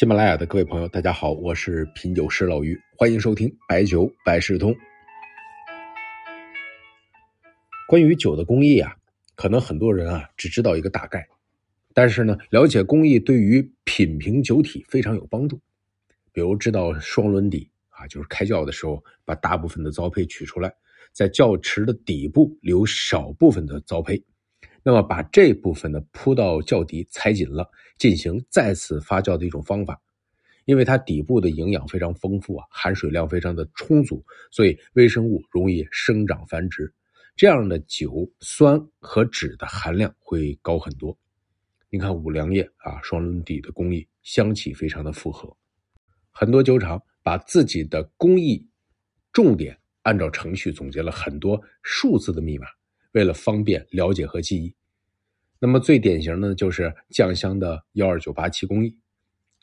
喜马拉雅的各位朋友，大家好，我是品酒师老于，欢迎收听白酒百事通。关于酒的工艺啊，可能很多人啊只知道一个大概，但是呢，了解工艺对于品评酒体非常有帮助。比如知道双轮底啊，就是开窖的时候把大部分的糟胚取出来，在窖池的底部留少部分的糟胚。那么把这部分呢铺到窖底，踩紧了，进行再次发酵的一种方法。因为它底部的营养非常丰富啊，含水量非常的充足，所以微生物容易生长繁殖。这样的酒酸和酯的含量会高很多。你看五粮液啊，双轮底的工艺，香气非常的复合。很多酒厂把自己的工艺重点按照程序总结了很多数字的密码。为了方便了解和记忆，那么最典型的就是酱香的幺二九八七工艺，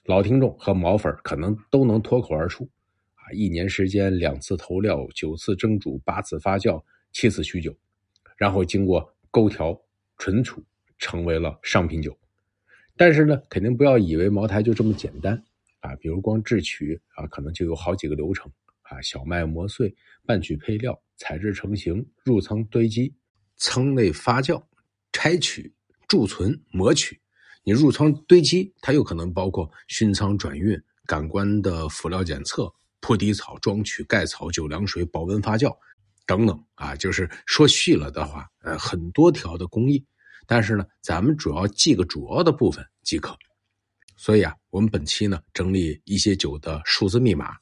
老听众和毛粉可能都能脱口而出啊！一年时间，两次投料，九次蒸煮，八次发酵，七次酗酒，然后经过勾调、存储，成为了上品酒。但是呢，肯定不要以为茅台就这么简单啊！比如光制曲啊，可能就有好几个流程啊：小麦磨碎、半曲配料、采制成型、入仓堆积。仓内发酵、拆取、贮存、磨取，你入仓堆积，它有可能包括熏仓转运、感官的辅料检测、铺底草、装曲、盖草、酒凉水、保温发酵等等啊，就是说细了的话，呃，很多条的工艺。但是呢，咱们主要记个主要的部分即可。所以啊，我们本期呢整理一些酒的数字密码，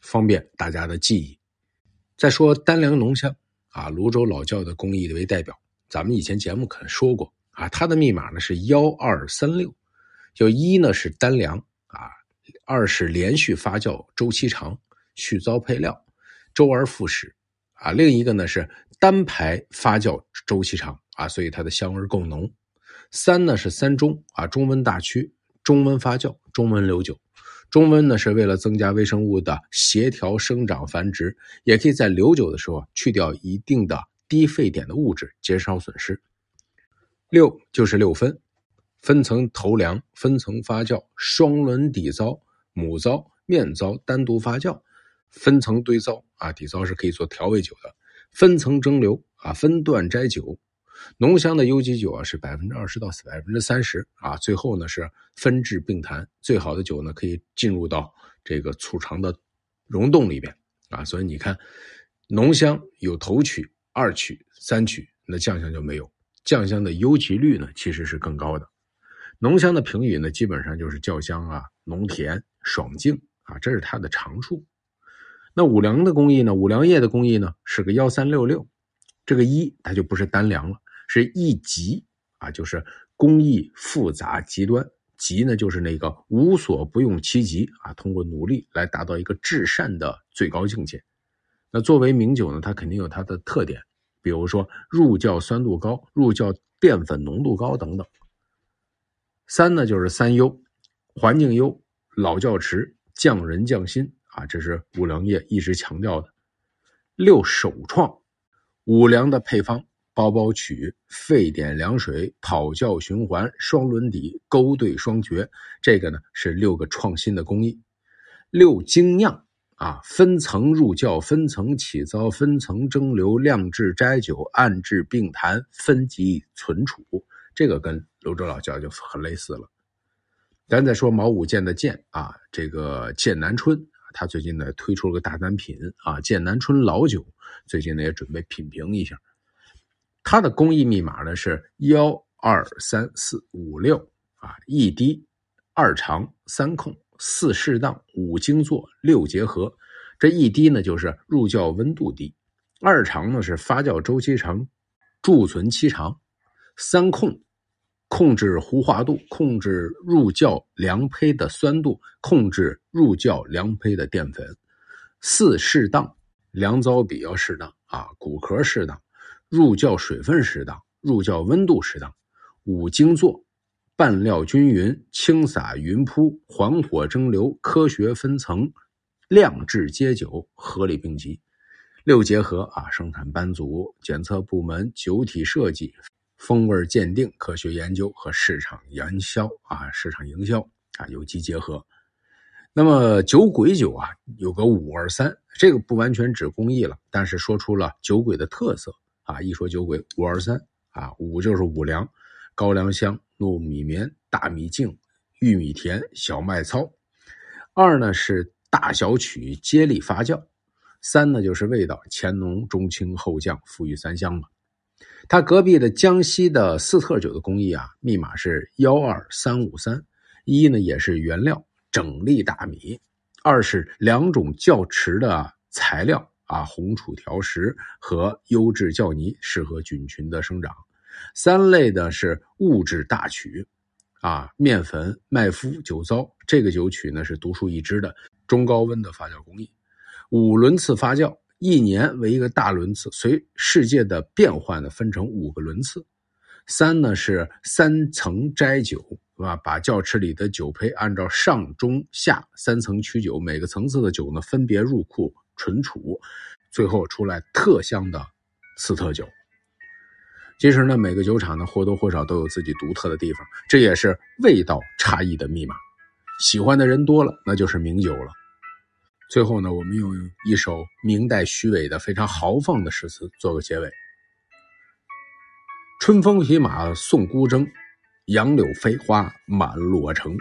方便大家的记忆。再说单粮浓香。啊，泸州老窖的工艺为代表，咱们以前节目可能说过啊，它的密码呢是幺二三六，就一呢是单粮啊，二是连续发酵周期长，续糟配料，周而复始啊，另一个呢是单排发酵周期长啊，所以它的香味更浓。三呢是三中啊，中温大曲，中温发酵，中温留酒。中温呢，是为了增加微生物的协调生长繁殖，也可以在留酒的时候去掉一定的低沸点的物质，减少损失。六就是六分，分层投粮，分层发酵，双轮底糟、母糟、面糟单独发酵，分层堆糟啊，底糟是可以做调味酒的，分层蒸馏啊，分段摘酒。浓香的优级酒啊是百分之二十到百分之三十啊，最后呢是分制并谈，最好的酒呢可以进入到这个储藏的溶洞里边啊，所以你看，浓香有头曲、二曲、三曲，那酱香就没有，酱香的优级率呢其实是更高的。浓香的评语呢基本上就是窖香啊、浓甜、爽净啊，这是它的长处。那五粮的工艺呢，五粮液的工艺呢是个幺三六六，这个一它就不是单粮了。是一极啊，就是工艺复杂极端，极呢就是那个无所不用其极啊，通过努力来达到一个至善的最高境界。那作为名酒呢，它肯定有它的特点，比如说入窖酸度高、入窖淀粉浓度高等等。三呢就是三优，环境优、老窖池、匠人匠心啊，这是五粮液一直强调的。六首创，五粮的配方。包包曲、沸点凉水、跑窖循环、双轮底、勾兑双绝，这个呢是六个创新的工艺。六精酿啊，分层入窖、分层起糟、分层蒸馏、晾制摘酒、按制并谈、分级存储，这个跟泸州老窖就很类似了。咱再说毛五剑的剑啊，这个剑南春，他最近呢推出了个大单品啊，剑南春老酒，最近呢也准备品评一下。它的工艺密码呢是幺二三四五六啊，一滴二长三控四适当五精做六结合。这一滴呢就是入窖温度低，二长呢是发酵周期长，贮存期长，三控控制糊化度，控制入窖凉胚的酸度，控制入窖凉胚的淀粉。四适当，粮糟比较适当啊，骨壳适当。入窖水分适当，入窖温度适当。五精做，拌料均匀，轻撒匀铺，缓火蒸馏，科学分层，酿制接酒，合理并集。六结合啊，生产班组、检测部门、酒体设计、风味鉴定、科学研究和市场营销啊，市场营销啊，有机结合。那么酒鬼酒啊，有个五二三，这个不完全指工艺了，但是说出了酒鬼的特色啊。一说酒鬼，五二三啊，五就是五粮，高粱香、糯米棉、大米净、玉米甜、小麦糙；二呢是大小曲接力发酵；三呢就是味道，前浓中清后降，馥郁三香嘛。他隔壁的江西的四特酒的工艺啊，密码是幺二三五三，一呢也是原料。整粒大米，二是两种窖池的材料啊，红杵条石和优质窖泥，适合菌群的生长。三类呢是物质大曲，啊，面粉、麦麸、酒糟。这个酒曲呢是独树一帜的中高温的发酵工艺。五轮次发酵，一年为一个大轮次，随世界的变换呢分成五个轮次。三呢是三层斋酒。是吧？把窖池里的酒胚按照上中下三层取酒，每个层次的酒呢分别入库存储，最后出来特香的四特酒。其实呢，每个酒厂呢或多或少都有自己独特的地方，这也是味道差异的密码。喜欢的人多了，那就是名酒了。最后呢，我们用一首明代徐伟的非常豪放的诗词做个结尾：春风骑马送孤征。杨柳飞花满洛城，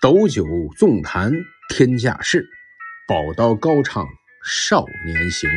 斗酒纵谈天下事，宝刀高唱少年行。